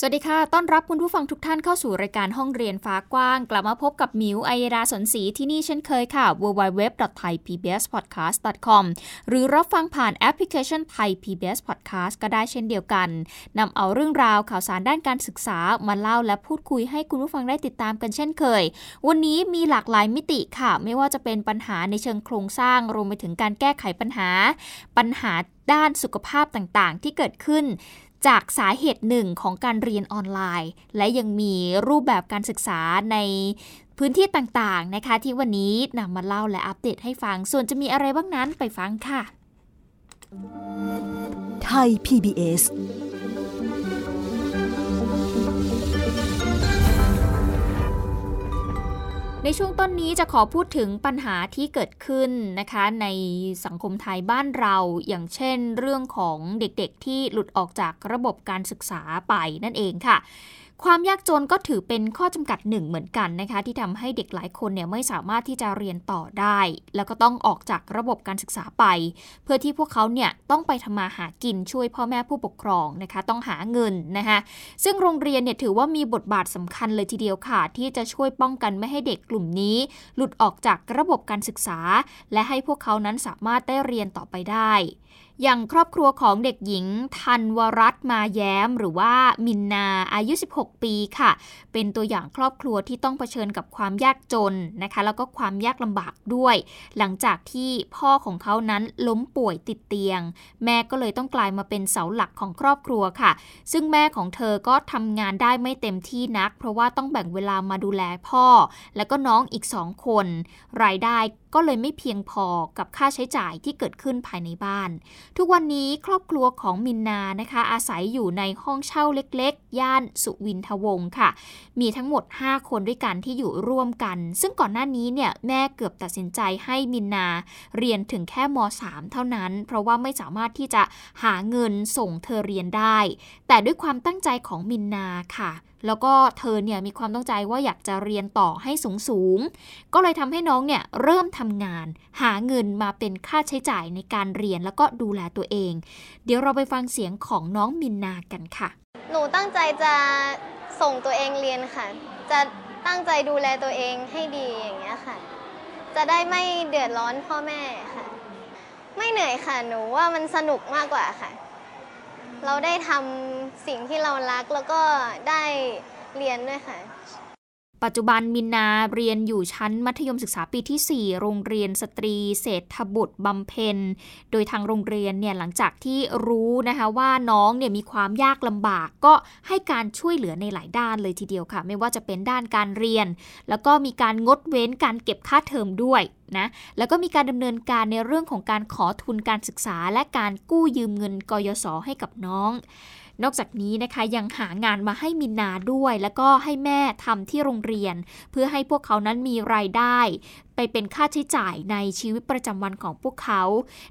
สวัสดีค่ะ ต้อนรับคุณผู้ฟังทุกท่านเข้าสู่รายการห้องเรียนฟ้ากว้าง กลับมาพบกับมิวไอราสนศรีที่นี่เช่นเคยค่ะ www.thaipbspodcast.com หรือรับฟังผ่านแอปพลิเคชัน Thai PBS Podcast ก็ได้เช่นเดียวกัน นำเอาเรื่องราวข่าวสารด้านการศึกษามาเล่าและพูดคุยให้คุณผู้ฟังได้ติดตามกันเช่นเคย วันนี้มีหลากหลายมิติค่ะ ไม่ว่าจะเป็นปัญหาในเชิงโครงสร้าง รวมไปถึงการแก้ไขปัญหา ปัญหาด้านสุขภาพต่างๆ ที่เกิดขึ้น จากสาเหตุหนึ่งของการเรียนออนไลน์ และยังมีรูปแบบการศึกษาในพื้นที่ต่างๆนะคะ ที่วันนี้นำมาเล่าและอัปเดตให้ฟัง ส่วนจะมีอะไรบ้างนั้นไปฟังค่ะ ไทย PBS ในช่วงต้นนี้จะขอพูดถึงปัญหาที่เกิดขึ้นนะคะ ในสังคมไทยบ้านเรา อย่างเช่น เรื่องของเด็กๆที่หลุดออกจากระบบการศึกษาไปนั่นเองค่ะ ความยากจนก็ถือเป็นข้อจำกัดหนึ่งเหมือนกันนะคะ ที่ทำให้เด็กหลายคนเนี่ยไม่สามารถที่จะเรียนต่อได้ แล้วก็ต้องออกจากระบบการศึกษาไป เพื่อที่พวกเขาเนี่ยต้องไปทำมาหากินช่วยพ่อแม่ผู้ปกครองนะคะ ต้องหาเงินนะคะซึ่งโรงเรียนเนี่ยถือว่ามีบทบาทสำคัญเลยทีเดียวค่ะ ที่จะช่วยป้องกันไม่ให้เด็กกลุ่มนี้ หลุดออกจากระบบการศึกษา และให้พวกเขานั้นสามารถได้เรียนต่อไปได้ อย่างครอบครัวของเด็กหญิงธันวรัตมาแย้ม หรือว่ามินนาอายุ 16 ปีค่ะ เป็นตัวอย่างครอบครัวที่ต้องเผชิญกับความยากจนนะคะ แล้วก็ความยากลำบากด้วย หลังจากที่พ่อของเขานั้นล้มป่วยติดเตียง แม่ก็เลยต้องกลายมาเป็นเสาหลักของครอบครัวค่ะ ซึ่งแม่ของเธอก็ทำงานได้ไม่เต็มที่นัก เพราะว่าต้องแบ่งเวลามาดูแลพ่อ แล้วก็น้องอีกสองคน รายได้ก็เลยไม่เพียงพอกับค่าใช้จ่ายที่เกิดขึ้นภายในบ้าน ทุกวันนี้ครอบครัวของมินนานะคะ อาศัยอยู่ในห้องเช่าเล็กๆ ย่านสุวินทวงศ์ค่ะ มีทั้งหมด 5 คนด้วยกันที่อยู่ร่วมกัน ซึ่งก่อนหน้านี้เนี่ยแม่เกือบตัดสินใจให้มินนา เรียนถึงแค่ม .3 เท่านั้น เพราะว่าไม่สามารถที่จะหาเงินส่งเธอเรียนได้ แต่ด้วยความตั้งใจของมินนาค่ะ แล้วก็เธอเนี่ยมีความต้องใจว่าอยากจะเรียนต่อให้สูงสูง ก็เลยทำให้น้องเนี่ยเริ่มทำงาน หาเงินมาเป็นค่าใช้จ่ายในการเรียนแล้วก็ดูแลตัวเอง เดี๋ยวเราไปฟังเสียงของน้องมินนากันค่ะ หนูตั้งใจจะส่งตัวเองเรียนค่ะ จะตั้งใจดูแลตัวเองให้ดีอย่างเงี้ยค่ะ จะได้ไม่เดือดร้อนพ่อแม่ค่ะ ไม่เหนื่อยค่ะ หนูว่ามันสนุกมากกว่าค่ะ เราได้ทำสิ่งที่เรารักแล้วก็ได้เรียนด้วยค่ะ ปัจจุบันมินนาเรียนอยู่ชั้นมัธยมศึกษาปีที่ 4 โรงเรียนสตรีเศรษฐบุตรบำเพ็ญ โดยทางโรงเรียนเนี่ยหลังจากที่รู้นะคะว่าน้องเนี่ยมีความยากลำบาก ก็ให้การช่วยเหลือในหลายด้านเลยทีเดียวค่ะ ไม่ว่าจะเป็นด้านการเรียน แล้วก็มีการงดเว้นการเก็บค่าเทอมด้วยนะแล้วก็มีการดำเนินการในเรื่องของการขอทุนการศึกษา และการกู้ยืมเงินกยศให้กับน้อง นอกจากนี้นะคะยังหางานมาให้มินนาด้วย แล้วก็ให้แม่ทำที่โรงเรียน เพื่อให้พวกเขานั้นมีรายได้ ไปเป็นค่าใช้จ่ายในชีวิตประจำวันของพวกเขา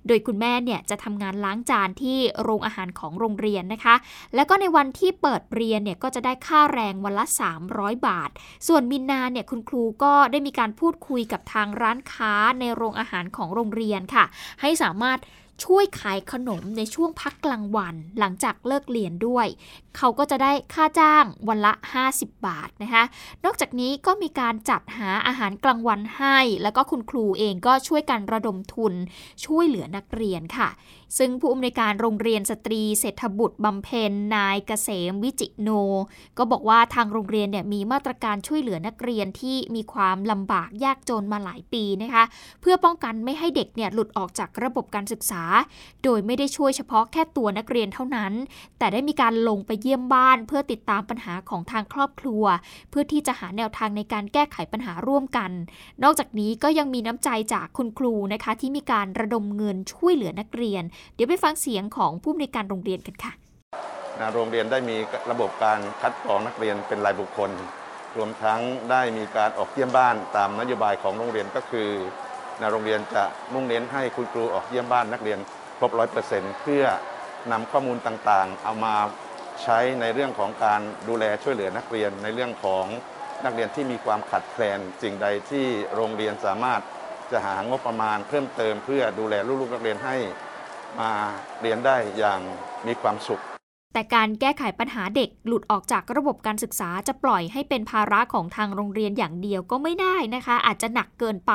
โดยคุณแม่เนี่ยจะทำงานล้างจานที่โรงอาหารของโรงเรียนนะคะ แล้วก็ในวันที่เปิดเรียนเนี่ยก็จะได้ค่าแรงวันละ 300 บาท ส่วนมินนาเนี่ยคุณครูก็ได้มีการพูดคุยกับทางร้านค้าในโรงอาหารของโรงเรียนค่ะ ให้สามารถ ช่วยขายขนมในช่วงพักกลางวัน หลังจากเลิกเรียนด้วย เขาก็จะได้ค่าจ้างวันละ 50 บาทนะคะนอกจากนี้ก็มีการจัดหาอาหารกลางวันให้ แล้วก็คุณครูเองก็ช่วยกันระดมทุน ช่วยเหลือนักเรียนค่ะซึ่งผู้อำนวยการโรงเรียนสตรีเศรษฐบุตรบำเพ็ญนายเกษมวิจิโน ก็บอกว่าทางโรงเรียนเนี่ยมีมาตรการช่วยเหลือนักเรียนที่มีความลำบากยากจนมาหลายปีนะคะ เพื่อป้องกันไม่ให้เด็กเนี่ยหลุดออกจากระบบการศึกษา โดยไม่ได้ช่วยเฉพาะแค่ตัวนักเรียนเท่านั้น แต่ได้มีการลงไปเยี่ยมบ้าน เพื่อติดตามปัญหาของทางครอบครัว เพื่อที่จะหาแนวทางในการแก้ไขปัญหาร่วมกัน นอกจากนี้ก็ยังมีน้ำใจจากคุณครูนะคะที่มีการระดมเงินช่วยเหลือนักเรียนเดี๋ยวไปฟังเสียงของผู้ในการโรงเรียนกันค่ะโรงเรียนได้มีระบบการคัดกรองนักเรียนเป็นรายบุคคล รวมทั้งได้มีการออกเยี่ยมบ้านตามนโยบายของโรงเรียนก็คือโรงเรียนจะมุ่งเน้นให้คุณครูออกเยี่ยมบ้านนักเรียนครบ100%เพื่อนำข้อมูลต่างๆ เอามาใช้ในเรื่องของการดูแลช่วยเหลือนักเรียนในเรื่องของนักเรียนที่มีความขัดแคลนสิ่งใดที่โรงเรียนสามารถจะหางบประมาณเพิ่มเติมเพื่อดูแลลูกๆนักเรียนให้ มาเรียนได้อย่างมีความสุข แต่การแก้ไขปัญหาเด็กหลุดออกจากระบบการศึกษาจะปล่อยให้เป็นภาระของทางโรงเรียนอย่างเดียวก็ไม่ได้นะคะ อาจจะหนักเกินไป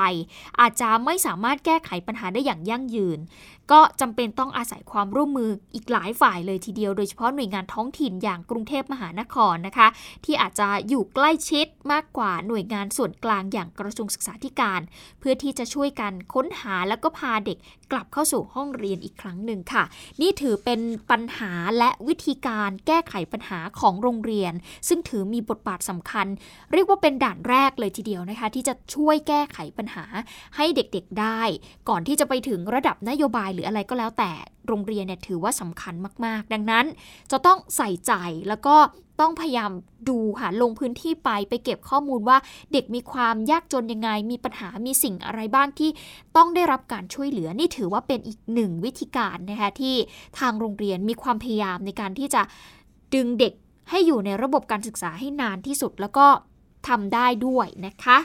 อาจจะไม่สามารถแก้ไขปัญหาได้อย่างยั่งยืน ก็จำเป็นต้องอาศัยความร่วมมืออีกหลายฝ่ายเลยทีเดียว โดยเฉพาะหน่วยงานท้องถิ่นอย่างกรุงเทพมหานครนะคะ ที่อาจจะอยู่ใกล้ชิดมากกว่าหน่วยงานส่วนกลางอย่างกระทรวงศึกษาธิการ เพื่อที่จะช่วยกันค้นหาแล้วก็พาเด็กกลับเข้าสู่ห้องเรียนอีกครั้งหนึ่งค่ะ นี่ถือเป็นปัญหาและวิธีการแก้ไขปัญหาของโรงเรียน ซึ่งถือมีบทบาทสำคัญ เรียกว่าเป็นด่านแรกเลยทีเดียวนะคะ ที่จะช่วยแก้ไขปัญหาให้เด็กๆได้ ก่อนที่จะไปถึงระดับนโยบายหรืออะไรก็แล้วแต่โรงเรียนเนี่ยถือว่าสำคัญมากๆ ดังนั้น จะต้องใส่ใจแล้วก็ ต้องพยายามดูค่ะลงพื้นที่ไปไปเก็บข้อมูลว่าเด็กมีความยากจนยังไง มีปัญหามีสิ่งอะไรบ้างที่ต้องได้รับการช่วยเหลือนี่ถือว่าเป็นอีกหนึ่งวิธีการนะคะที่ทางโรงเรียนมีความพยายามในการที่จะดึงเด็กให้อยู่ในระบบการศึกษาให้นานที่สุดแล้วก็ทำได้ด้วยนะคะ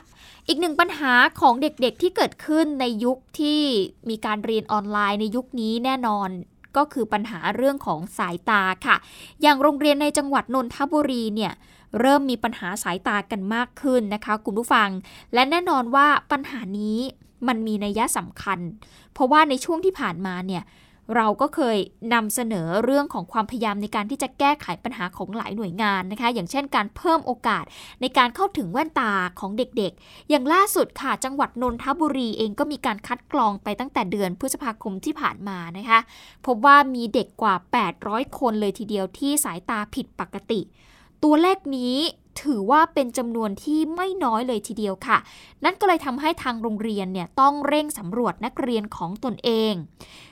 อีกหนึ่งปัญหาของเด็กๆที่เกิดขึ้นในยุคที่มีการเรียนออนไลน์ในยุคนี้แน่นอน ก็คือปัญหาเรื่องของสายตาค่ะ อย่างโรงเรียนในจังหวัดนนทบุรีเนี่ยเริ่มมีปัญหาสายตากันมากขึ้นนะคะ คุณผู้ฟัง และแน่นอนว่าปัญหานี้มันมีนัยสำคัญ เพราะว่าในช่วงที่ผ่านมาเนี่ย เราก็เคยนำเสนอเรื่องของความพยายามในการที่จะแก้ไขปัญหาของหลายหน่วยงานนะคะ อย่างเช่นการเพิ่มโอกาสในการเข้าถึงแว่นตาของเด็กๆ อย่างล่าสุดค่ะ จังหวัดนนทบุรีเองก็มีการคัดกรองไปตั้งแต่เดือนพฤษภาคมที่ผ่านมานะคะ พบว่ามีเด็กกว่า 800 คนเลยทีเดียวที่สายตาผิดปกติ ตัวเลขนี้ ถือว่าเป็นจำนวนที่ไม่น้อยเลยทีเดียวค่ะ นั่นก็เลยทำให้ทางโรงเรียนเนี่ยต้องเร่งสำรวจนักเรียนของตนเอง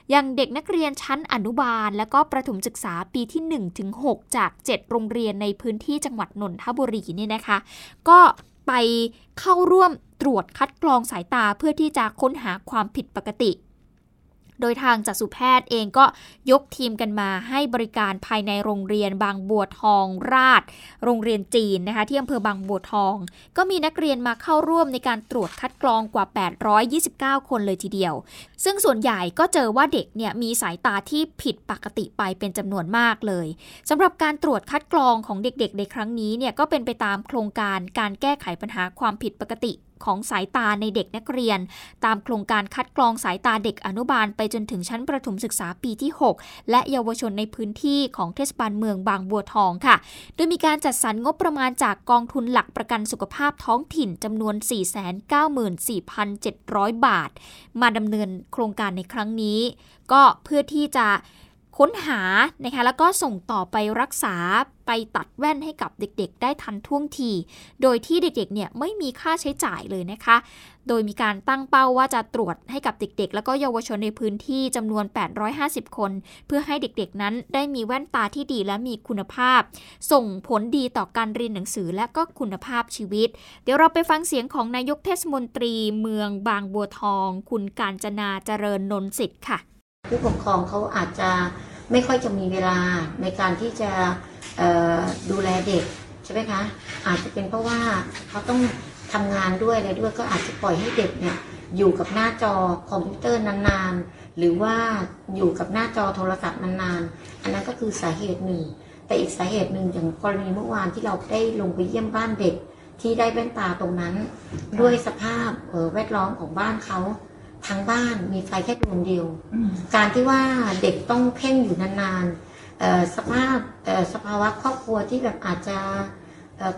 อย่างเด็กนักเรียนชั้นอนุบาล และก็ประถมศึกษาปีที่1ถึง6จาก 7 โรงเรียนในพื้นที่จังหวัดนนทบุรีนี่นะคะ ก็ไปเข้าร่วมตรวจคัดกรองสายตาเพื่อที่จะค้นหาความผิดปกติ โดยทางจักษุแพทย์เองก็ยกทีมกันมาให้บริการภายในโรงเรียนบางบัวทองราช โรงเรียนจีนนะคะที่อำเภอบางบัวทอง ก็มีนักเรียนมาเข้าร่วมในการตรวจคัดกรองกว่า 829 คนเลยทีเดียว ซึ่งส่วนใหญ่ก็เจอว่าเด็กเนี่ยมีสายตาที่ผิดปกติไปเป็นจำนวนมากเลยสำหรับการตรวจคัดกรองของเด็กๆ ในครั้งนี้เนี่ยก็เป็นไปตามโครงการการแก้ไขปัญหาความผิดปกติ ของสายตาในเด็กนักเรียน ตามโครงการคัดกรองสายตาเด็กอนุบาลไปจนถึงชั้นประถมศึกษาปีที่ 6 และเยาวชนในพื้นที่ของเทศบาลเมืองบางบัวทองค่ะ โดยมีการจัดสรรงบประมาณจากกองทุนหลักประกันสุขภาพท้องถิ่นจำนวน 494,700 บาท มาดำเนินโครงการในครั้งนี้ ก็เพื่อที่จะ ค้นหานะคะแล้วก็ส่งต่อไปรักษาไปตัดแว่นให้กับเด็กๆ ได้ทันท่วงที โดยที่เด็กๆเนี่ยไม่มีค่าใช้จ่ายเลยนะคะ โดยมีการตั้งเป้าว่าจะตรวจให้กับเด็กๆ แล้วก็เยาวชนในพื้นที่จำนวน 850 คน เพื่อให้เด็กๆ นั้นได้มีแว่นตาที่ดีและมีคุณภาพ ส่งผลดีต่อการเรียนหนังสือและก็คุณภาพชีวิต เดี๋ยวเราไปฟังเสียงของนายกเทศมนตรี เมืองบางบัวทอง คุณการจนาเจริญนนสิทธิ์ค่ะ ผู้ปกครองเขาอาจจะไม่ค่อยจะมีเวลาในการที่จะดูแลเด็กใช่ไหมคะอาจจะเป็นเพราะว่าเขาต้องทำงานด้วยอะไรด้วยก็อาจจะปล่อยให้เด็กเนี่ยอยู่กับหน้าจอคอมพิวเตอร์นานๆ หรือว่าอยู่กับหน้าจอโทรศัพท์นานๆ อันนั้นก็คือสาเหตุหนึ่ง แต่อีกสาเหตุหนึ่งอย่างกรณีเมื่อวานที่เราได้ลงไปเยี่ยมบ้านเด็กที่ได้แว่นตาตรงนั้น ด้วยสภาพแวดล้อมของบ้านเขา ทางบ้านมีไฟแค่ดวงเดียว การที่ว่าเด็กต้องเพ่งอยู่นานๆสภาพสภาวะครอบครัวที่แบบอาจจะ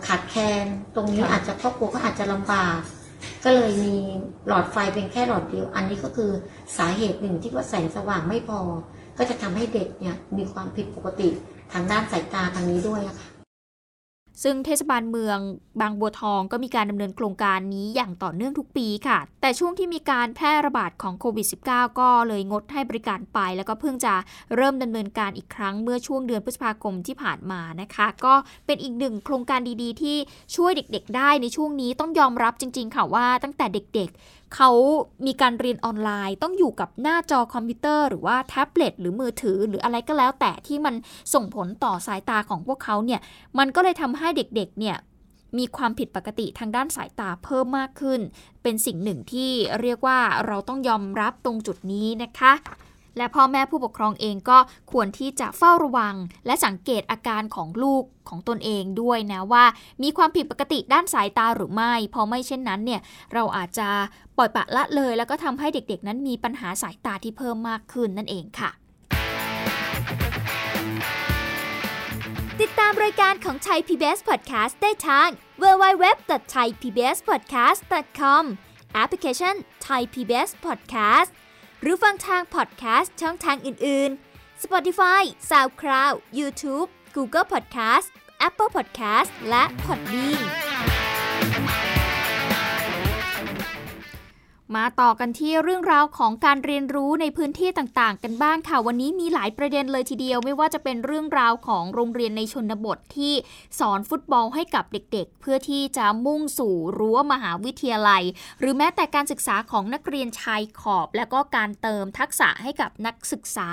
ขาดแคลนตรงนี้อาจจะครอบครัวก็อาจจะลำบาก ก็เลยมีหลอดไฟเป็นแค่หลอดเดียว อันนี้ก็คือสาเหตุหนึ่งที่ว่าแสงสว่างไม่พอ ก็จะทำให้เด็กเนี่ยมีความผิดปกติทางด้านสายตาทางนี้ด้วยค่ะ ซึ่งเทศบาลเมืองบางบัวทองก็มีการดำเนินโครงการนี้อย่างต่อเนื่องทุกปีค่ะ แต่ช่วงที่มีการแพร่ระบาดของโควิด -19 ก็เลยงดให้บริการไป แล้วก็เพิ่งจะเริ่มดำเนินการอีกครั้งเมื่อช่วงเดือนพฤษภาคมที่ผ่านมานะคะ ก็เป็นอีกหนึ่งโครงการดีๆ ที่ช่วยเด็กๆ ได้ในช่วงนี้ต้องยอมรับจริง ๆ ค่ะว่าตั้งแต่เด็กๆ เขามีการเรียนออนไลน์ ต้องอยู่กับหน้าจอคอมพิวเตอร์ หรือว่าแท็บเล็ตหรือมือถือหรืออะไรก็แล้ว แต่ที่มันส่งผลต่อสายตาของพวกเขาเนี่ยมันก็เลยทำให้เด็กๆเนี่ยมีความผิดปกติทางด้านสายตาเพิ่มมากขึ้น เป็นสิ่งหนึ่งที่เรียกว่าเราต้องยอมรับตรงจุดนี้นะคะ และพ่อแม่ผู้ปกครองเองก็ควรที่จะเฝ้าระวัง และสังเกตอาการของลูกของตนเองด้วยนะว่า มีความผิดปกติด้านสายตาหรือไม่พราะไม่เช่นนั้นเนี่ยเราอาจจะปล่อยปะละเลย แล้วก็ทำให้เด็กๆ นั้นมีปัญหาสายตาที่เพิ่มมากขึ้นนั่นเองค่ะ ติดตามรายการของไทย PBS Podcast ได้ทาง www.thaipbspodcast.com แอปพลิเคชัน Thai PBS Podcast หรือฟังทางพอดแคสต์ช่องทางอื่น ๆ Spotify SoundCloud YouTube Google Podcast Apple Podcast และ Podbean มาต่อกันที่เรื่องราวของการเรียนรู้ในพื้นที่ต่างๆ กันบ้างค่ะ วันนี้มีหลายประเด็นเลยทีเดียว ไม่ว่าจะเป็นเรื่องราวของโรงเรียนในชนบทที่สอนฟุตบอลให้กับเด็กๆ เพื่อที่จะมุ่งสู่รั้วมหาวิทยาลัย หรือแม้แต่การศึกษาของนักเรียนชายขอบ และก็การเติมทักษะให้กับนักศึกษา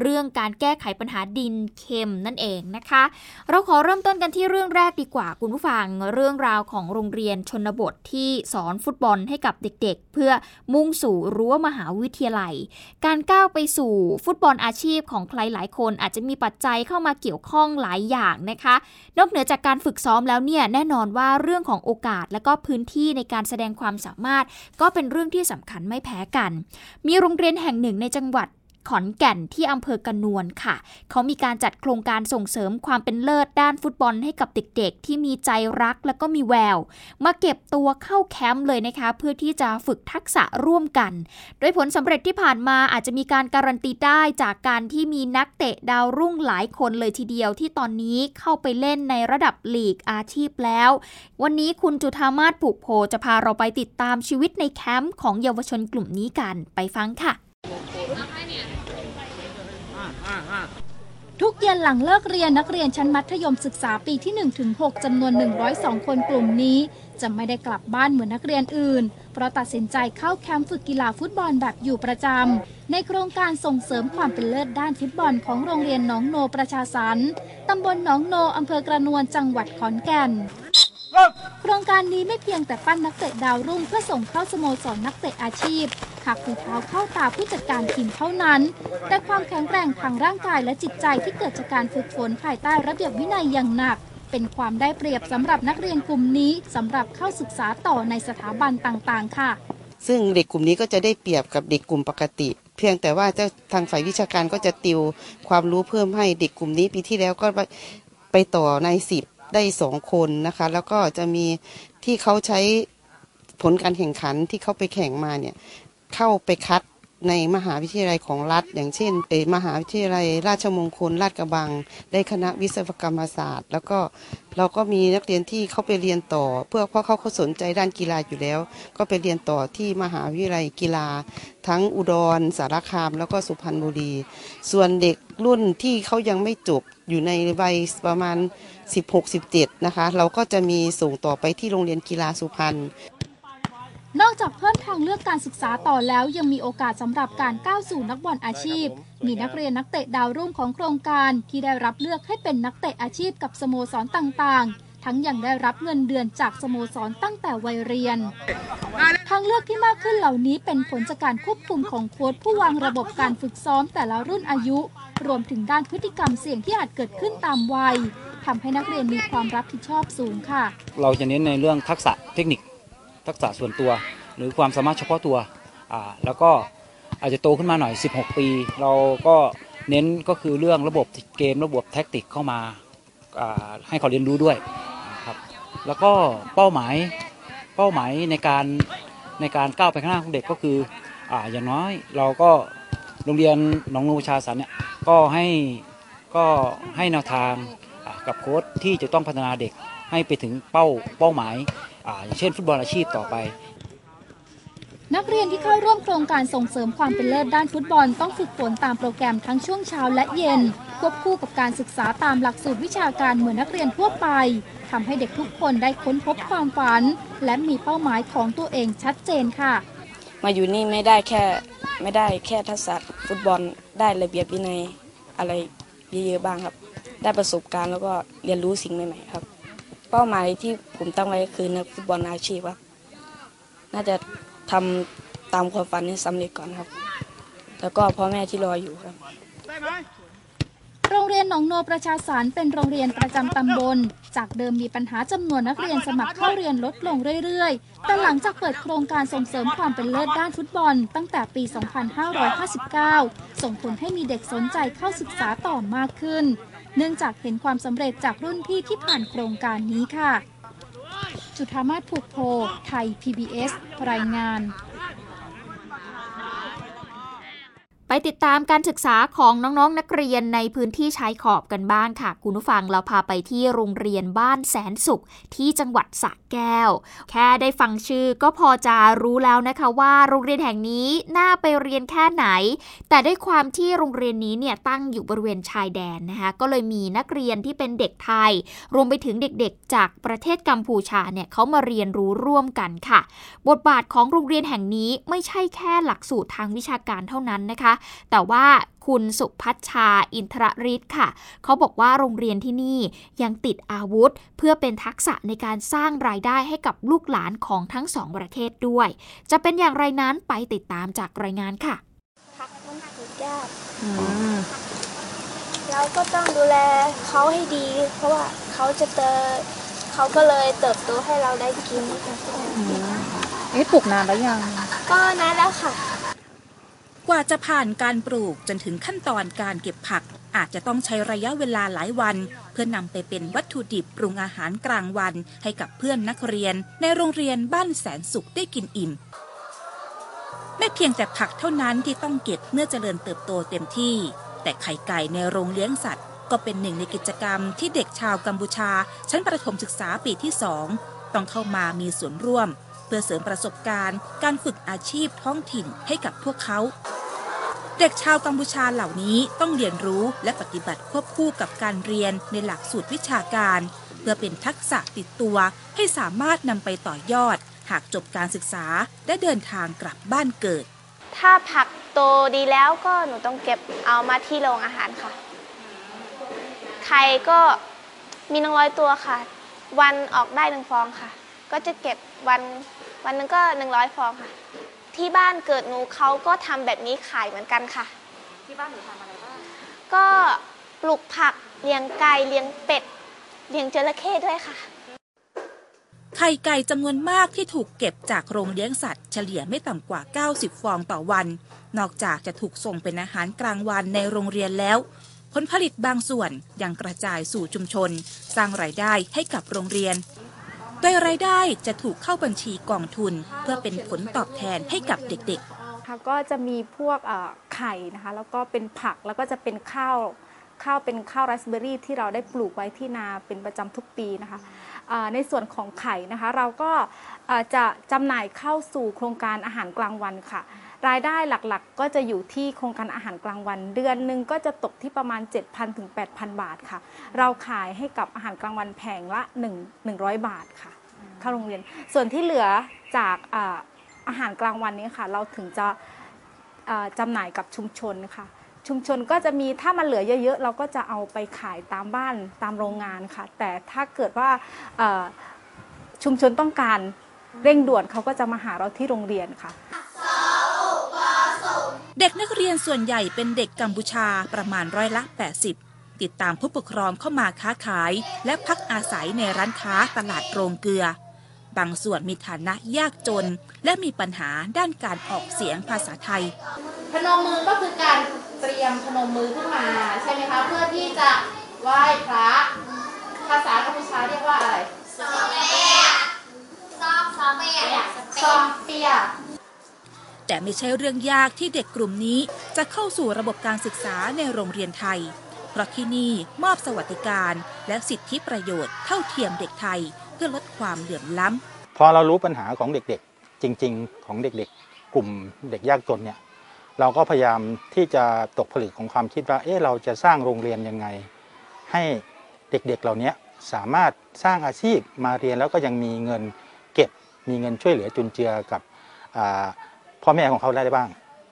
เรื่องการแก้ไขปัญหาดินเค็มนั่นเองนะคะ เราขอเริ่มต้นกันที่เรื่องแรกดีกว่าคุณผู้ฟังเรื่องราวของโรงเรียนชนบทที่สอนฟุตบอลให้กับเด็ก ๆ เพื่อมุ่งสู่รั้วมหาวิทยาลัย การก้าวไปสู่ฟุตบอลอาชีพของใครหลายคน อาจจะมีปัจจัยเข้ามาเกี่ยวข้องหลายอย่างนะคะ นอกเหนือจากการฝึกซ้อมแล้วเนี่ยแน่นอนว่าเรื่องของโอกาสและก็พื้นที่ในการแสดงความสามารถ ก็เป็นเรื่องที่สำคัญไม่แพ้กัน มีโรงเรียนแห่งหนึ่งในจังหวัด ขอนแก่นที่อำเภอกระนวนค่ะ เขามีการจัดโครงการส่งเสริมความเป็นเลิศด้านฟุตบอลให้กับเด็กๆ ที่มีใจรักและก็มีแวว มาเก็บตัวเข้าแคมป์เลยนะคะ เพื่อที่จะฝึกทักษะร่วมกัน โดยผลสำเร็จที่ผ่านมาอาจจะมีการการันตีได้จากการที่มีนักเตะดาวรุ่งหลายคนเลยทีเดียวที่ตอนนี้เข้าไปเล่นในระดับลีกอาชีพแล้ว วันนี้คุณจุธามาศผูกโพจะพาเราไปติดตามชีวิตในแคมป์ของเยาวชนกลุ่มนี้กันไปฟังค่ะ ทุกเย็นหลังเลิกเรียนนักเรียนชั้นมัธยมศึกษาปีที่1-6จำนวน 102 คนกลุ่มนี้ จะไม่ได้กลับบ้านเหมือนนักเรียนอื่น เพราะตัดสินใจเข้าแคมป์ฝึกกีฬาฟุตบอลแบบอยู่ประจำ ในโครงการส่งเสริมความเป็นเลิศด้านฟุตบอลของโรงเรียนหนองโนประชาสรรค์ตำบลหนองโนอำเภอกระนวนจังหวัดขอนแก่นโครงการนี้ไม่เพียงแต่ปั้นนักเตะดาวรุ่งเพื่อส่งเข้าสโมสรนักเตะอาชีพ หักฝีเท้าเข้าตาผู้จัดการทีมเท่านั้น แต่ความแข็งแกร่งทางร่างกายและจิตใจที่เกิดจากการฝึกฝนภายใต้ระเบียบวินัยอย่างหนัก เป็นความได้เปรียบสำหรับนักเรียนกลุ่มนี้สำหรับเข้าศึกษาต่อในสถาบันต่างๆ ค่ะ ซึ่งเด็กกลุ่มนี้ก็จะได้เปรียบกับเด็กกลุ่มปกติ เพียงแต่ว่าเจ้าทางฝ่ายวิชาการก็จะติวความรู้เพิ่มให้เด็กกลุ่มนี้ปีที่แล้วก็ไปต่อในสิบได้สองคนนะคะ แล้วก็จะมีที่เขาใช้ผลการแข่งขันที่เขาไปแข่งมาเนี่ย เข้าไปคัดในมหาวิทยาลัยของรัฐ อย่างเช่นเอมหาวิทยาลัย ราชมงคลราชกระบัง ได้คณะวิศวกรรมศาสตร์ แล้วก็เราก็มีนักเรียนที่เขาไปเรียนต่อ เพื่อเพราะเขาเขาสนใจด้านกีฬาอยู่แล้ว ก็ไปเรียนต่อที่มหาวิทยาลัยกีฬา ทั้งอุดร สารคาม แล้วก็สุพรรณบุรี ส่วนเด็กรุ่นที่เขายังไม่จบอยู่ในวัยประมาณ 16-17 นะคะ เราก็จะมีส่งต่อไปที่โรงเรียนกีฬาสุพรรณ นอกจากเพิ่มทางเลือกการศึกษาต่อแล้วยังมีโอกาสสำหรับการก้าวสู่นักบอลอาชีพ มีนักเรียนนักเตะดาวรุ่งของโครงการที่ได้รับเลือกให้เป็นนักเตะอาชีพกับสโมสรต่างๆ ทั้งยังได้รับเงินเดือนจากสโมสรตั้งแต่วัยเรียน ทางเลือกที่มากขึ้นเหล่านี้เป็นผลจากการควบคุมของโค้ชผู้วางระบบการฝึกซ้อมแต่ละรุ่นอายุ รวมถึงด้านพฤติกรรมเสี่ยงที่อาจเกิดขึ้นตามวัยทำให้นักเรียนมีความรับผิดชอบสูงค่ะ เราจะเน้นในเรื่องทักษะเทคนิค ทักษะส่วนตัว หรือความสามารถเฉพาะตัวแล้วก็อาจจะโตขึ้นมาหน่อย 16 ปี เราก็เน้นก็คือเรื่องระบบเกมระบบแท็กติกเข้ามาให้เขาเรียนรู้ด้วยนะครับแล้วก็เป้าหมายเป้าหมายในการในการก้าวไปข้างหน้าของเด็กก็คือออย่างน้อยเราก็โรงเรียนหนองนูชาสันเนี่ยก็ให้ก็ให้แนวทางกับโค้ชที่จะต้องพัฒนาเด็กให้ไปถึงเป้าเป้าหมาย อ่าอย่างเช่นฟุตบอลอาชีพต่อไป นักเรียนที่เข้าร่วมโครงการส่งเสริมความเป็นเลิศด้านฟุตบอลต้องฝึกฝนตามโปรแกรมทั้งช่วงเช้าและเย็น ควบคู่กับการศึกษาตามหลักสูตรวิชาการเหมือนนักเรียนทั่วไปทำให้เด็กทุกคนได้ค้นพบความฝัน และมีเป้าหมายของตัวเองชัดเจนค่ะ มาอยู่นี่ไม่ได้แค่ไม่ได้แค่ทักษะฟุตบอลได้ระเบียบวินัยอะไรเยอะๆบ้างครับ ได้ประสบการณ์แล้วก็เรียนรู้สิ่งใหม่ๆครับ เป้าหมายที่ผมตั้งไว้คือนักฟุตบอลอาชีพครับ น่าจะทำตามความฝันให้สำเร็จก่อนครับ แล้วก็พ่อแม่ที่รออยู่ครับ โรงเรียนหนองโนประชาสารเป็นโรงเรียนประจำตำบล จากเดิมมีปัญหาจำนวนนักเรียนสมัครเข้าเรียนลดลงเรื่อยๆ แต่หลังจากเปิดโครงการส่งเสริมความเป็นเลิศด้านฟุตบอล ตั้งแต่ปี 2559 ส่งผลให้มีเด็กสนใจเข้าศึกษาต่อมากขึ้น เนื่องจากเห็นความสำเร็จจากรุ่นพี่ที่ผ่านโครงการนี้ค่ะ จุธามาศผูกโพไทย PBS รายงาน ไปติดตามการศึกษาของน้องๆนนักเรียนในพื้นที่ชายขอบกันบ้างค่ะ คุณผู้ฟังเราพาไปที่โรงเรียนบ้านแสนสุขที่จังหวัดสระแก้ว แค่ได้ฟังชื่อก็พอจะรู้แล้วนะคะว่าโรงเรียนแห่งนี้น่าไปเรียนแค่ไหน แต่ด้วยความที่โรงเรียนนี้เนี่ยตั้งอยู่บริเวณชายแดนนะคะก็เลยมีนักเรียนที่เป็นเด็กไทย รวมไปถึงเด็กๆ จากประเทศกัมพูชาเนี่ยเขามาเรียนรู้ร่วมกันค่ะ บทบาทของโรงเรียนแห่งนี้ไม่ใช่แค่หลักสูตรทางวิชาการเท่านั้นนะคะแต่ว่าคุณสุพัชชาอินทรฤทธิ์ค่ะ เขาบอกว่าโรงเรียนที่นี่ยังติดอาวุธ เพื่อเป็นทักษะในการสร้างรายได้ให้กับลูกหลานของทั้งสองประเทศด้วย จะเป็นอย่างไรนั้นไปติดตามจากรายงานค่ะพักมันสุดยากเราก็ต้องดูแลเขาให้ดี เพราะว่าเขาจะเติบเขาก็เลยเติบโตให้เราได้กินค่ะเอ๊ะปลูกนานแล้วยัง ก็นานแล้วค่ะ กว่าจะผ่านการปลูกจนถึงขั้นตอนการเก็บผัก อาจจะต้องใช้ระยะเวลาหลายวัน เพื่อนำไปเป็นวัตถุดิบปรุงอาหารกลางวัน ให้กับเพื่อนนักเรียน ในโรงเรียนบ้านแสนสุขได้กินอิ่ม ไม่เพียงแต่ผักเท่านั้นที่ต้องเก็บเมื่อเจริญเติบโตเต็มที่ แต่ไข่ไก่ในโรงเลี้ยงสัตว์ ก็เป็นหนึ่งในกิจกรรมที่เด็กชาวกัมพูชา ชั้นประถมศึกษาปีที่สองต้องเข้ามามีส่วนร่วม เพื่อเสริมประสบการณ์ การฝึกอาชีพท้องถิ่นให้กับพวกเขา เด็กชาวกัมพูชาเหล่านี้ต้องเรียนรู้และปฏิบัติควบคู่กับการเรียนในหลักสูตรวิชาการ เพื่อเป็นทักษะติดตัวให้สามารถนำไปต่อยอด หากจบการศึกษาและเดินทางกลับบ้านเกิด ถ้าผักโตดีแล้วก็หนูต้องเก็บเอามาที่โรงอาหารค่ะ ไข่ก็มีหนึ่งร้อยตัวค่ะ วันออกได้หนึ่งฟองค่ะ ก็จะเก็บวันวันหนึงก็หนึ่งร้อยฟองค่ะ ที่บ้านเกิดหนูเขาก็ทำแบบนี้ขายเหมือนกันค่ะ ที่บ้านหนูทำอะไรบ้างก็ปลูกผักเลี้ยงไก่เลี้ยงเป็ดเลี้ยงจระเข้ด้วยค่ะ ไข่ไก่จำนวนมากที่ถูกเก็บจากโรงเลี้ยงสัตว์เฉลี่ยไม่ต่ำกว่า 90 ฟองต่อวัน นอกจากจะถูกส่งเป็นอาหารกลางวันในโรงเรียนแล้ว ผลผลิตบางส่วนยังกระจายสู่ชุมชน สร้างรายได้ให้กับโรงเรียน โดยรายได้จะถูกเข้าบัญชีกองทุน เพื่อเป็นผลตอบแทนให้กับเด็กๆค่ะก็จะมีพวกไข่นะคะ แล้วก็เป็นผักแล้วก็จะเป็นข้าวข้าวเป็นข้าวไรซ์เบอร์รี่ที่เราได้ปลูกไว้ที่นาเป็นประจำทุกปีนะคะในส่วนของไข่นะคะ เราก็จะจำหน่ายเข้าสู่โครงการอาหารกลางวันค่ะ รายได้หลักๆ ก็จะอยู่ที่โครงการอาหารกลางวัน เดือนหนึ่งก็จะตกที่ประมาณ 7,000ถึง8,000 บาทค่ะ เราขายให้กับอาหารกลางวันแผงละ 1 100 บาทค่ะเข้าโรงเรียน ส่วนที่เหลือจากอาหารกลางวันนี้ค่ะ เราถึงจะจำหน่ายกับชุมชนค่ะ ชุมชนก็จะมีถ้ามันเหลือเยอะๆ เราก็จะเอาไปขายตามบ้านตามโรงงานค่ะ แต่ถ้าเกิดว่าชุมชนต้องการเร่งด่วนเขาก็จะมาหาเราที่โรงเรียนค่ะ เด็กนักเรียนส่วนใหญ่เป็นเด็กกัมพูชาประมาณร้อยละ 80 ติดตามผู้ปกครองเข้ามาค้าขาย และพักอาศัยในร้านค้าตลาดโรงเกลือ บางส่วนมีฐานะยากจน และมีปัญหาด้านการออกเสียงภาษาไทย พนมมือก็คือการเตรียมพนมมือขึ้นมา ใช่ไหมคะ เพื่อที่จะไหว้พระ ภาษากัมพูชาเรียกว่าอะไรซอเปียซอซอเปียซอเปีย แต่ไม่ใช่เรื่องยากที่เด็กกลุ่มนี้จะเข้าสู่ระบบการศึกษาในโรงเรียนไทย เพราะที่นี่มอบสวัสดิการและสิทธิประโยชน์เท่าเทียมเด็กไทยเพื่อลดความเหลื่อมล้ำ พอเรารู้ปัญหาของเด็กๆ จริง ๆ ของเด็กๆ กลุ่มเด็กยากจนเนี่ยเราก็พยายามที่จะตกผลึกของความคิดว่าเอ๊ะเราจะสร้างโรงเรียนยังไง ให้เด็กๆเหล่านี้สามารถสร้างอาชีพมาเรียนแล้วก็ยังมีเงินเก็บมีเงินช่วยเหลือจุนเจือกับ พ่อแม่ของเขาได้บ้าง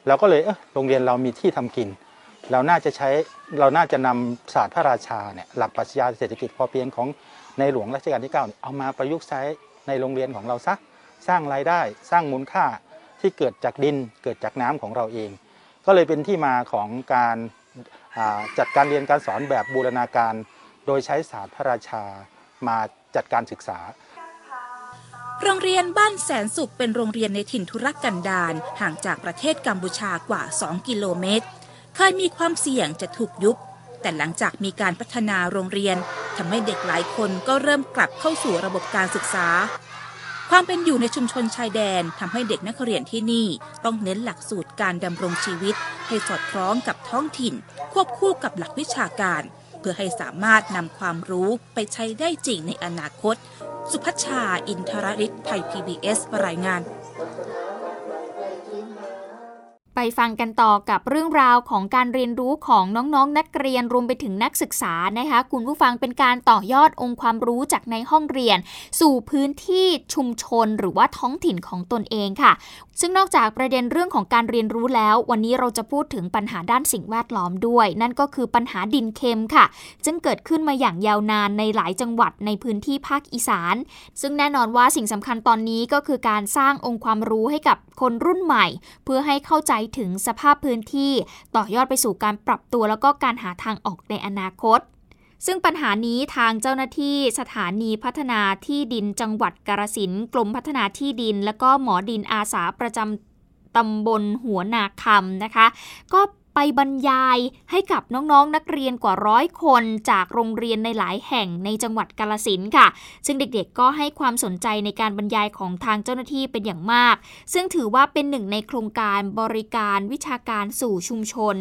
เราก็เลยเออโรงเรียนเรามีที่ทำกิน เราน่าจะใช้เราน่าจะนำศาสตร์พระราชาเนี่ยหลักปรัชญาเศรษฐกิจพอเพียงของในหลวงรัชกาลที่9เอามาประยุกต์ใช้ในโรงเรียนของเราซะสร้างรายได้สร้างมูลค่าที่เกิดจากดินเกิดจากน้ำของเราเอง ก็เลยเป็นที่มาของการจัดการเรียนการสอนแบบบูรณาการ โดยใช้ศาสตร์พระราชามาจัดการศึกษา โรงเรียนบ้านแสนสุขเป็นโรงเรียนในถิ่นทุรกันดารห่างจากประเทศกัมพูชากว่า 2 กิโลเมตร เคยมีความเสี่ยงจะถูกยุบ แต่หลังจากมีการพัฒนาโรงเรียนทำให้เด็กหลายคนก็เริ่มกลับเข้าสู่ระบบการศึกษา ความเป็นอยู่ในชุมชนชายแดนทำให้เด็กนักเรียนที่นี่ ต้องเน้นหลักสูตรการดำรงชีวิต ให้สอดคล้องกับท้องถิ่น ควบคู่กับหลักวิชาการเพื่อให้สามารถนำความรู้ไปใช้ได้จริงในอนาคต สุพัชชา อินทรฤทธิ์ไทย PBS รายงาน ไปฟังกันต่อกับเรื่องราวของการเรียนรู้ของน้องๆนนักเรียนรวมไปถึงนักศึกษานะคะ คุณผู้ฟังเป็นการต่อยอดองค์ความรู้จากในห้องเรียน สู่พื้นที่ชุมชนหรือว่าท้องถิ่นของตนเองค่ะ ซึ่งนอกจากประเด็นเรื่องของการเรียนรู้แล้ว วันนี้เราจะพูดถึงปัญหาด้านสิ่งแวดล้อมด้วย นั่นก็คือปัญหาดินเค็มค่ะจึงเกิดขึ้นมาอย่างยาวนานในหลายจังหวัดในพื้นที่ภาคอีสาน ซึ่งแน่นอนว่าสิ่งสำคัญตอนนี้ก็คือการสร้างองค์ความรู้ให้กับคนรุ่นใหม่ เพื่อให้เข้าใจถึงสภาพพื้นที่ต่อยอดไปสู่การปรับตัวแล้วก็การหาทางออกในอนาคต ซึ่งปัญหานี้ทางเจ้าหน้าที่สถานีพัฒนาที่ดินจังหวัดกาฬสินกรมพัฒนาที่ดิน และก็หมอดินอาสาประจำตำบลหัวนาคำนะคะ ก็ บรรยายให้กับน้องๆนนักเรียนกว่าร้อยคนจากโรงเรียนในหลายแห่งในจังหวัดกาลสินค่ะ ซึ่งเด็กๆก็ให้ความสนใจในการบรรยายของทางเจ้าหน้าที่เป็นอย่างมาก ซึ่งถือว่าเป็นหนึ่งในโครงการบริการวิชาการสู่ชุมชน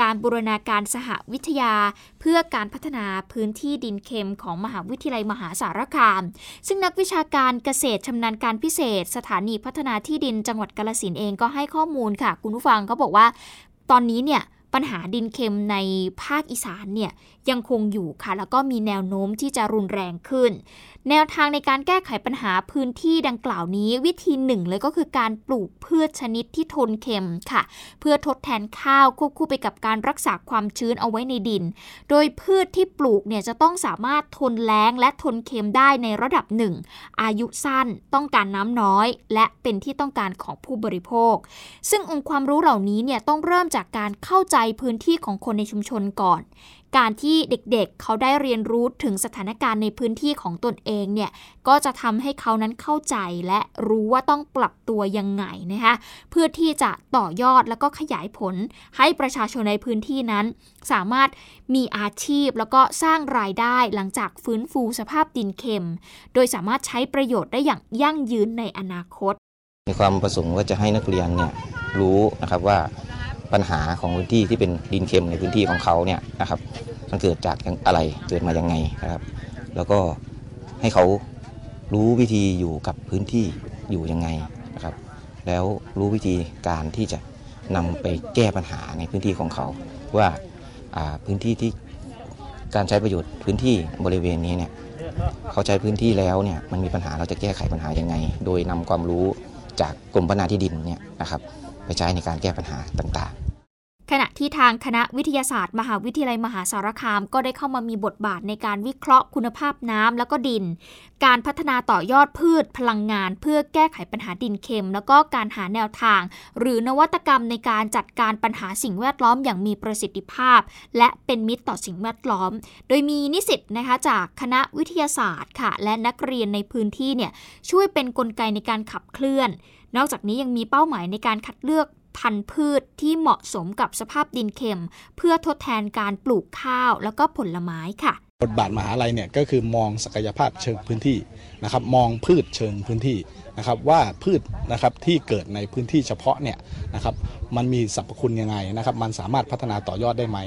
การบูรณาการสหวิทยา เพื่อการพัฒนาพื้นที่ดินเค็มของมหาวิทยาลัยมหาสารคาม ซึ่งนักวิชาการเกษตรชำนาญการพิเศษ สถานีพัฒนาที่ดินจังหวัดกาลสินเองก็ให้ข้อมูลค่ะ คุณผู้ฟังเขาบอกว่า ตอนนี้เนี่ย ปัญหาดินเค็มในภาคอีสานเนี่ยยังคงอยู่ค่ะ แล้วก็มีแนวโน้มที่จะรุนแรงขึ้น แนวทางในการแก้ไขปัญหาพื้นที่ดังกล่าวนี้วิธีหนึ่งเลยก็คือการปลูกพืชชนิดที่ทนเค็มค่ะ เพื่อทดแทนข้าวควบคู่ไปกับการรักษาความชื้นเอาไว้ในดิน โดยพืชที่ปลูกเนี่ยจะต้องสามารถทนแล้งและทนเค็มได้ในระดับหนึ่งอายุสั้นต้องการน้ำน้อย และเป็นที่ต้องการของผู้บริโภค ซึ่งองค์ความรู้เหล่านี้เนี่ยต้องเริ่มจากการเข้าใจพื้นที่ของคนในชุมชนก่อน การที่เด็กๆเเขาได้เรียนรู้ถึงสถานการณ์ในพื้นที่ของตนเองเนี่ยก็จะทำให้เขานั้นเข้าใจและรู้ว่าต้องปรับตัวยังไงนะคะเพื่อที่จะต่อยอดแล้วก็ขยายผล ให้ประชาชนในพื้นที่นั้น สามารถมีอาชีพแล้วก็สร้างรายได้หลังจากฟื้นฟูสภาพดินเค็ม โดยสามารถใช้ประโยชน์ได้อย่างยั่งยืนในอนาคต ในความประสงค์ว่าจะให้นักเรียนเนี่ยรู้นะครับว่า ปัญหาของพื้นที่ที่เป็นดินเค็มในพื้นที่ของเขาเนี่ยนะครับ มันเกิดจากอะไรเกิดมายังไงนะครับ แล้วก็ให้เขารู้วิธีอยู่กับพื้นที่อยู่ยังไงนะครับ แล้วรู้วิธีการที่จะนำไปแก้ปัญหาในพื้นที่ของเขา ว่าพื้นที่ที่การใช้ประโยชน์พื้นที่บริเวณนี้เนี่ยเขาใช้พื้นที่แล้วเนี่ยมันมีปัญหาเราจะแก้ไขปัญหายังไง โดยนำความรู้จากกรมพัฒนาที่ดินเนี่ยนะครับ ไปใช้ในการแก้ปัญหาต่างๆขณะที่ทางคณะวิทยาศาสตร์ มหาวิทยาลัยมหาสารคาม ก็ได้เข้ามามีบทบาทในการวิเคราะห์คุณภาพน้ำแล้วก็ดิน การพัฒนาต่อยอดพืชพลังงาน เพื่อแก้ไขปัญหาดินเค็ม แล้วก็การหาแนวทาง หรือนวัตกรรมในการจัดการปัญหาสิ่งแวดล้อมอย่างมีประสิทธิภาพ และเป็นมิตรต่อสิ่งแวดล้อม โดยมีนิสิตนะคะจากคณะวิทยาศาสตร์ค่ะ และนักเรียนในพื้นที่เนี่ยช่วยเป็นนกลไกในการขับเคลื่อน นอกจากนี้ยังมีเป้าหมายในการคัดเลือกพันธุ์พืชที่เหมาะสมกับสภาพดินเค็ม เพื่อทดแทนการปลูกข้าวแล้วก็ผลไม้ค่ะบทบาทมหาลัยเนี่ยก็คือมองศักยภาพเชิงพื้นที่นะครับมองพืชเชิงพื้นที่นะครับว่าพืชนะครับที่เกิดในพื้นที่เฉพาะเนี่ยนะครับมันมีสรรพคุณยังไงนะครับมันสามารถพัฒนาต่อยอดได้ไหม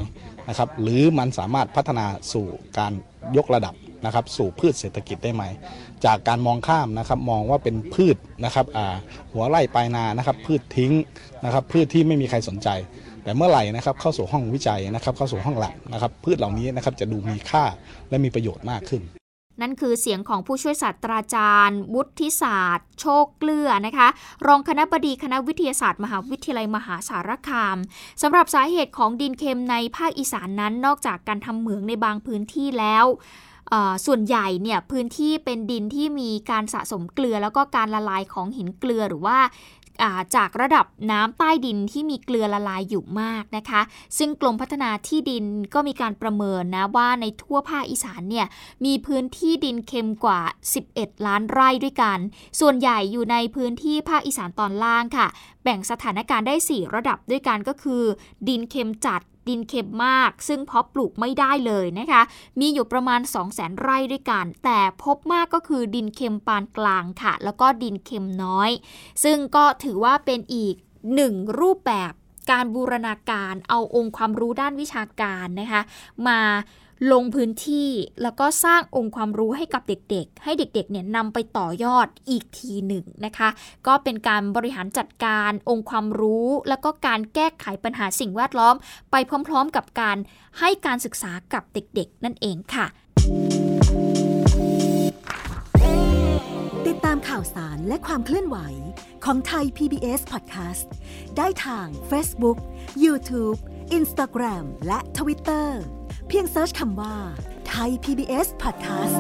นะครับหรือมันสามารถพัฒนาสู่การยกระดับ นะครับสู่พืชเศรษฐกิจได้ไหม จากการมองข้ามนะครับมองว่าเป็นพืชนะครับหัวไร่ปลายนานะครับพืชทิ้งนะครับพืชที่ไม่มีใครสนใจ แต่เมื่อไหร่นะครับเข้าสู่ห้องวิจัยนะครับเข้าสู่ห้องหลักนะครับพืชเหล่านี้นะครับจะดูมีค่าและมีประโยชน์มากขึ้นนั่นคือเสียงของผู้ช่วยศาสตราจารย์ วุฒิศาสตร์ โชคเกลือนะคะ รองคณะบดีคณะวิทยาศาสตร์ มหาวิทยาลัยมหาสารคามสำหรับสาเหตุของดินเค็มในภาคอีสานนั้นนอกจากการทำเหมืองในบางพื้นที่แล้ว ส่วนใหญ่เนี่ยพื้นที่เป็นดินที่มีการสะสมเกลือ แล้วก็การละลายของหินเกลือหรือว่าจากระดับน้ำใต้ดินที่มีเกลือละลายอยู่มากนะคะ ซึ่งกรมพัฒนาที่ดินก็มีการประเมินนะว่าในทั่วภาคอีสานเนี่ยมีพื้นที่ดินเค็มกว่า 11 ล้านไร่ด้วยกัน ส่วนใหญ่อยู่ในพื้นที่ภาคอีสานตอนล่างค่ะ แบ่งสถานการณ์ได้ 4 ระดับด้วยกันก็คือ ดินเค็มจัด ดินเค็มมาก ซึ่งเพาะปลูกไม่ได้เลยนะคะ มีอยู่ประมาณ 2 0 0แสนไร่ด้วยกัน แต่พบมากก็คือดินเค็มปานกลางค่ะ แล้วก็ดินเค็มน้อย ซึ่งก็ถือว่าเป็นอีกหนึ่งรูปแบบการบูรณาการเอาองค์ความรู้ด้านวิชาการนะคะ มา ลงพื้นที่แล้วก็สร้างองค์ความรู้ให้กับเด็กๆ ให้เด็กๆเนี่ยนำไปต่อยอดอีกทีหนึ่งนะคะ ก็เป็นการบริหารจัดการองค์ความรู้ แล้วก็การแก้ไขปัญหาสิ่งแวดล้อม ไปพร้อมๆกับการให้การศึกษากับเด็กๆ นั่นเองค่ะ ติดตามข่าวสารและความเคลื่อนไหวของไทย PBS Podcast ได้ทาง Facebook, YouTube, Instagram และ Twitter เพียงเซิร์ชคำว่าไทย PBS Podcast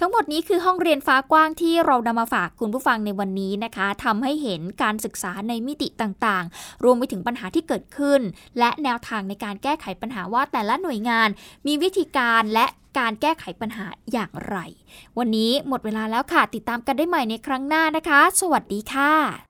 ทั้งหมดนี้คือห้องเรียนฟ้ากว้างที่เรานำมาฝากคุณผู้ฟังในวันนี้นะคะทำให้เห็นการศึกษาในมิติต่างๆ รวมไปถึงปัญหาที่เกิดขึ้น และแนวทางในการแก้ไขปัญหาว่าแต่ละหน่วยงาน มีวิธีการและการแก้ไขปัญหาอย่างไร วันนี้หมดเวลาแล้วค่ะ ติดตามกันได้ใหม่ในครั้งหน้านะคะ สวัสดีค่ะ